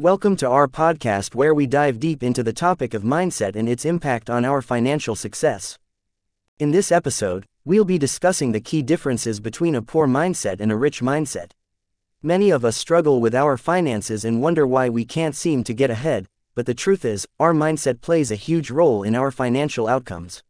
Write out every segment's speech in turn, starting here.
Welcome to our podcast where we dive deep into the topic of mindset and its impact on our financial success. In this episode, we'll be discussing the key differences between a poor mindset and a rich mindset. Many of us struggle with our finances and wonder why we can't seem to get ahead, but the truth is, our mindset plays a huge role in our financial outcomes.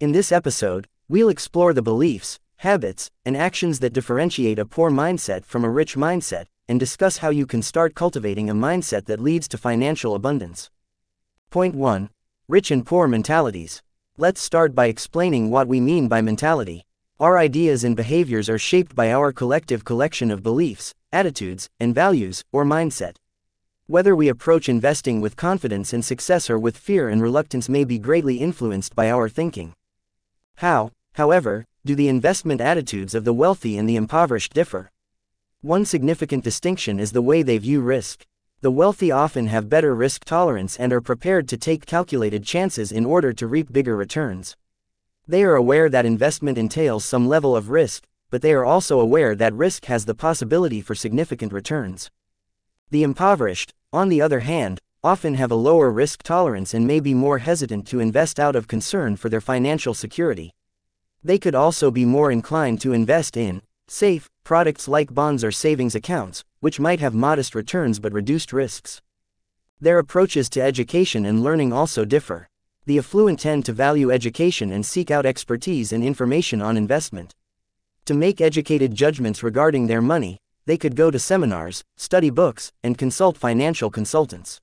In this episode, we'll explore the beliefs, habits, and actions that differentiate a poor mindset from a rich mindset and discuss how you can start cultivating a mindset that leads to financial abundance. Point 1 Rich and Poor Mentalities. Let's start by explaining what we mean by mentality. Our ideas and behaviors are shaped by our collective collection of beliefs, attitudes, and values, or mindset. Whether we approach investing with confidence and success or with fear and reluctance may be greatly influenced by our thinking. How, however, do the investment attitudes of the wealthy and the impoverished differ? One significant distinction is the way they view risk. The wealthy often have better risk tolerance and are prepared to take calculated chances in order to reap bigger returns. They are aware that investment entails some level of risk, but they are also aware that risk has the possibility for significant returns. The impoverished, on the other hand, often have a lower risk tolerance and may be more hesitant to invest out of concern for their financial security. They could also be more inclined to invest in, safe, products like bonds or savings accounts, which might have modest returns but reduced risks. Their approaches to education and learning also differ. The affluent tend to value education and seek out expertise and information on investment. To make educated judgments regarding their money, they could go to seminars, study books, and consult financial consultants.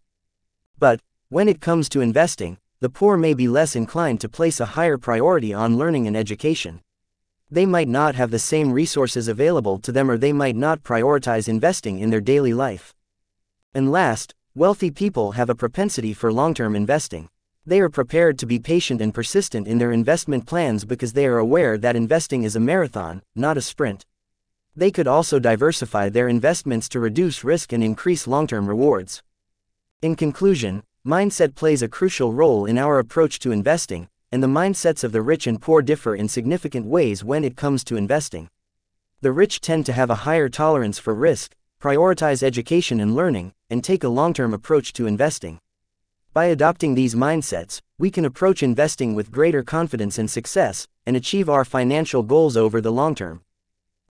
But, when it comes to investing, the poor may be less inclined to place a higher priority on learning and education they might not have the same resources available to them or they might not prioritize investing in their daily life. And last, wealthy people have a propensity for long term investing. They are prepared to be patient and persistent in their investment plans because they are aware that investing is a marathon, not a sprint. They could also diversify their investments to reduce risk and increase long term rewards. In conclusion, mindset plays a crucial role in our approach to investing, and the mindsets of the rich and poor differ in significant ways when it comes to investing. The rich tend to have a higher tolerance for risk, prioritize education and learning, and take a long term approach to investing. By adopting these mindsets, we can approach investing with greater confidence and success, and achieve our financial goals over the long term.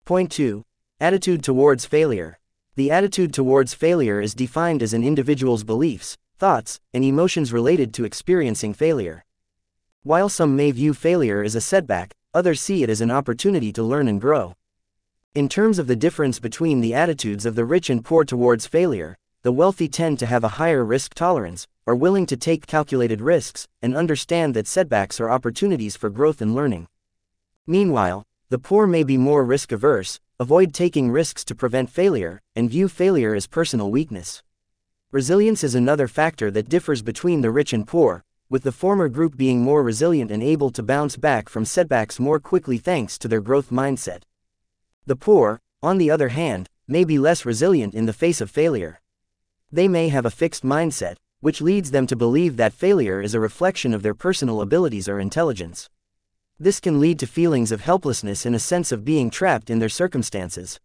Point 2 Attitude towards failure. The attitude towards failure is defined as an individual's beliefs, thoughts, and emotions related to experiencing failure. While some may view failure as a setback, others see it as an opportunity to learn and grow. In terms of the difference between the attitudes of the rich and poor towards failure, the wealthy tend to have a higher risk tolerance, are willing to take calculated risks, and understand that setbacks are opportunities for growth and learning. Meanwhile, the poor may be more risk averse, avoid taking risks to prevent failure, and view failure as personal weakness. Resilience is another factor that differs between the rich and poor, with the former group being more resilient and able to bounce back from setbacks more quickly thanks to their growth mindset. The poor, on the other hand, may be less resilient in the face of failure. They may have a fixed mindset, which leads them to believe that failure is a reflection of their personal abilities or intelligence. This can lead to feelings of helplessness and a sense of being trapped in their circumstances.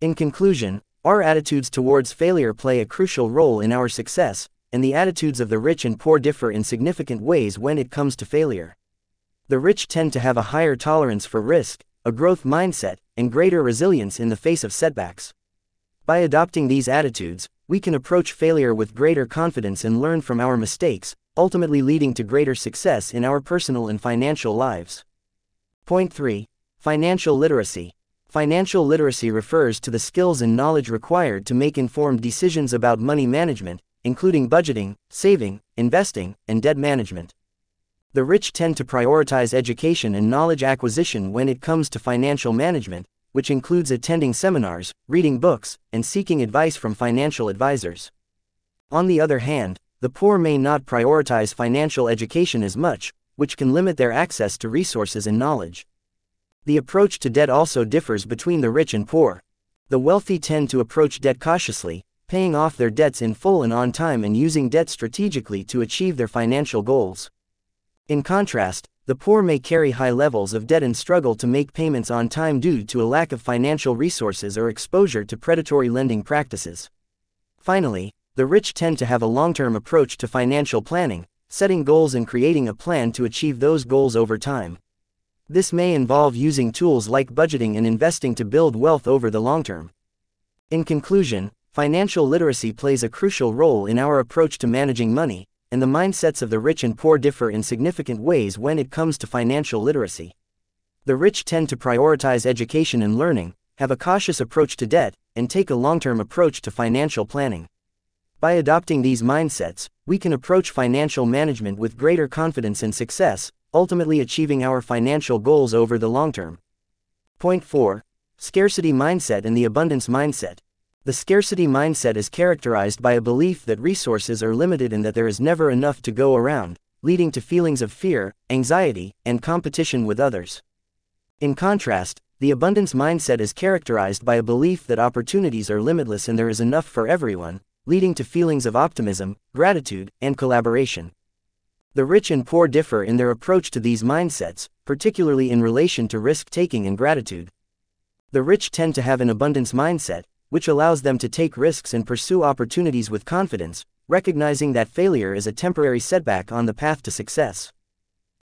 In conclusion, our attitudes towards failure play a crucial role in our success, and the attitudes of the rich and poor differ in significant ways when it comes to failure. The rich tend to have a higher tolerance for risk, a growth mindset, and greater resilience in the face of setbacks. By adopting these attitudes, we can approach failure with greater confidence and learn from our mistakes, ultimately leading to greater success in our personal and financial lives. Point 3 Financial Literacy. Financial literacy refers to the skills and knowledge required to make informed decisions about money management, including budgeting, saving, investing, and debt management. The rich tend to prioritize education and knowledge acquisition when it comes to financial management, which includes attending seminars, reading books, and seeking advice from financial advisors. On the other hand, the poor may not prioritize financial education as much, which can limit their access to resources and knowledge. The approach to debt also differs between the rich and poor. The wealthy tend to approach debt cautiously, paying off their debts in full and on time and using debt strategically to achieve their financial goals. In contrast, the poor may carry high levels of debt and struggle to make payments on time due to a lack of financial resources or exposure to predatory lending practices. Finally, the rich tend to have a long term approach to financial planning, setting goals and creating a plan to achieve those goals over time. This may involve using tools like budgeting and investing to build wealth over the long term. In conclusion, financial literacy plays a crucial role in our approach to managing money, and the mindsets of the rich and poor differ in significant ways when it comes to financial literacy. The rich tend to prioritize education and learning, have a cautious approach to debt, and take a long term approach to financial planning. By adopting these mindsets, we can approach financial management with greater confidence and success, ultimately achieving our financial goals over the long term. Point 4 Scarcity Mindset and the Abundance Mindset. The scarcity mindset is characterized by a belief that resources are limited and that there is never enough to go around, leading to feelings of fear, anxiety, and competition with others. In contrast, the abundance mindset is characterized by a belief that opportunities are limitless and there is enough for everyone, leading to feelings of optimism, gratitude, and collaboration. The rich and poor differ in their approach to these mindsets, particularly in relation to risk taking and gratitude. The rich tend to have an abundance mindset, which allows them to take risks and pursue opportunities with confidence, recognizing that failure is a temporary setback on the path to success.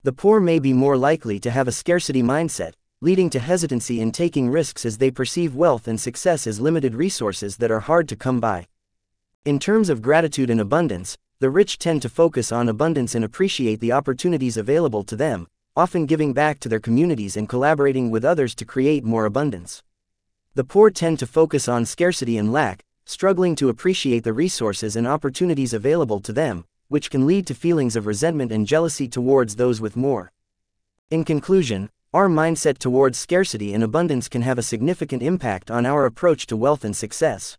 The poor may be more likely to have a scarcity mindset, leading to hesitancy in taking risks as they perceive wealth and success as limited resources that are hard to come by. In terms of gratitude and abundance, the rich tend to focus on abundance and appreciate the opportunities available to them, often giving back to their communities and collaborating with others to create more abundance. The poor tend to focus on scarcity and lack, struggling to appreciate the resources and opportunities available to them, which can lead to feelings of resentment and jealousy towards those with more. In conclusion, our mindset towards scarcity and abundance can have a significant impact on our approach to wealth and success.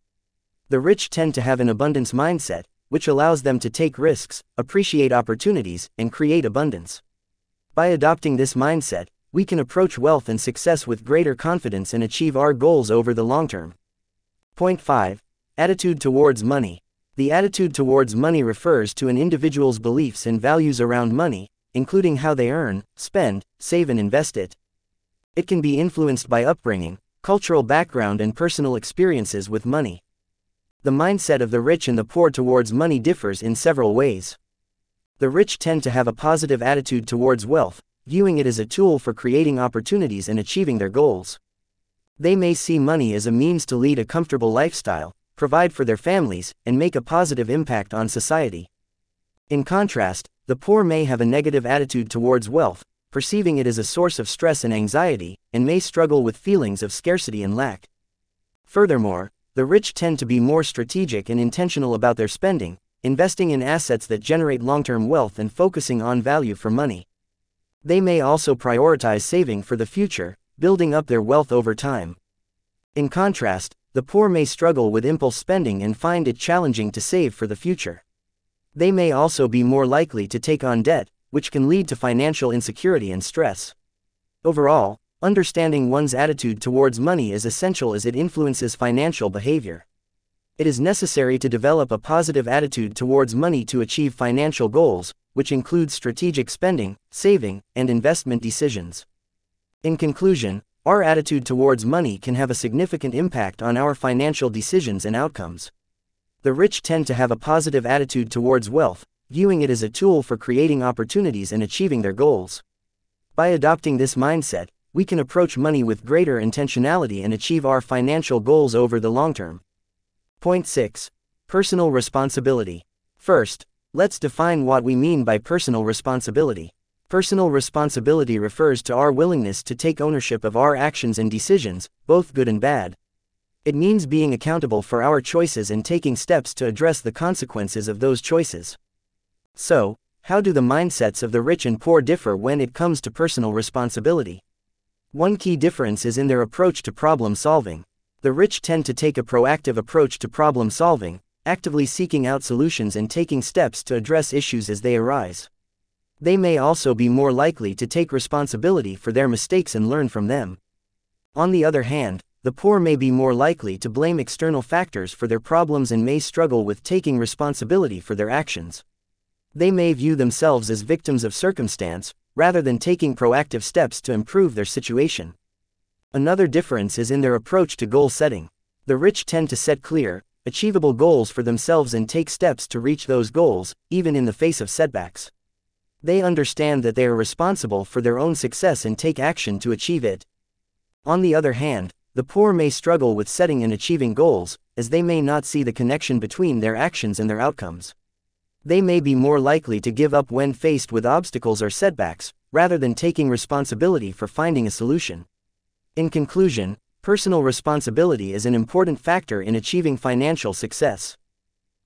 The rich tend to have an abundance mindset, which allows them to take risks, appreciate opportunities, and create abundance. By adopting this mindset, we can approach wealth and success with greater confidence and achieve our goals over the long term. Point 5 Attitude towards money. The attitude towards money refers to an individual's beliefs and values around money, including how they earn, spend, save, and invest it. It can be influenced by upbringing, cultural background, and personal experiences with money. The mindset of the rich and the poor towards money differs in several ways. The rich tend to have a positive attitude towards wealth, viewing it as a tool for creating opportunities and achieving their goals. They may see money as a means to lead a comfortable lifestyle, provide for their families, and make a positive impact on society. In contrast, the poor may have a negative attitude towards wealth, perceiving it as a source of stress and anxiety, and may struggle with feelings of scarcity and lack. Furthermore, the rich tend to be more strategic and intentional about their spending, investing in assets that generate long term wealth and focusing on value for money. They may also prioritize saving for the future, building up their wealth over time. In contrast, the poor may struggle with impulse spending and find it challenging to save for the future. They may also be more likely to take on debt, which can lead to financial insecurity and stress. Overall, Understanding one's attitude towards money is essential as it influences financial behavior. It is necessary to develop a positive attitude towards money to achieve financial goals, which includes strategic spending, saving, and investment decisions. In conclusion, our attitude towards money can have a significant impact on our financial decisions and outcomes. The rich tend to have a positive attitude towards wealth, viewing it as a tool for creating opportunities and achieving their goals. By adopting this mindset, we can approach money with greater intentionality and achieve our financial goals over the long term. Point 6 Personal Responsibility. First, let's define what we mean by personal responsibility. Personal responsibility refers to our willingness to take ownership of our actions and decisions, both good and bad. It means being accountable for our choices and taking steps to address the consequences of those choices. So, how do the mindsets of the rich and poor differ when it comes to personal responsibility? One key difference is in their approach to problem solving. The rich tend to take a proactive approach to problem solving, actively seeking out solutions and taking steps to address issues as they arise. They may also be more likely to take responsibility for their mistakes and learn from them. On the other hand, the poor may be more likely to blame external factors for their problems and may struggle with taking responsibility for their actions. They may view themselves as victims of circumstance, rather than taking proactive steps to improve their situation. Another difference is in their approach to goal setting. The rich tend to set clear, achievable goals for themselves and take steps to reach those goals, even in the face of setbacks. They understand that they are responsible for their own success and take action to achieve it. On the other hand, the poor may struggle with setting and achieving goals, as they may not see the connection between their actions and their outcomes. They may be more likely to give up when faced with obstacles or setbacks, rather than taking responsibility for finding a solution. In conclusion, personal responsibility is an important factor in achieving financial success.